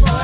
That's.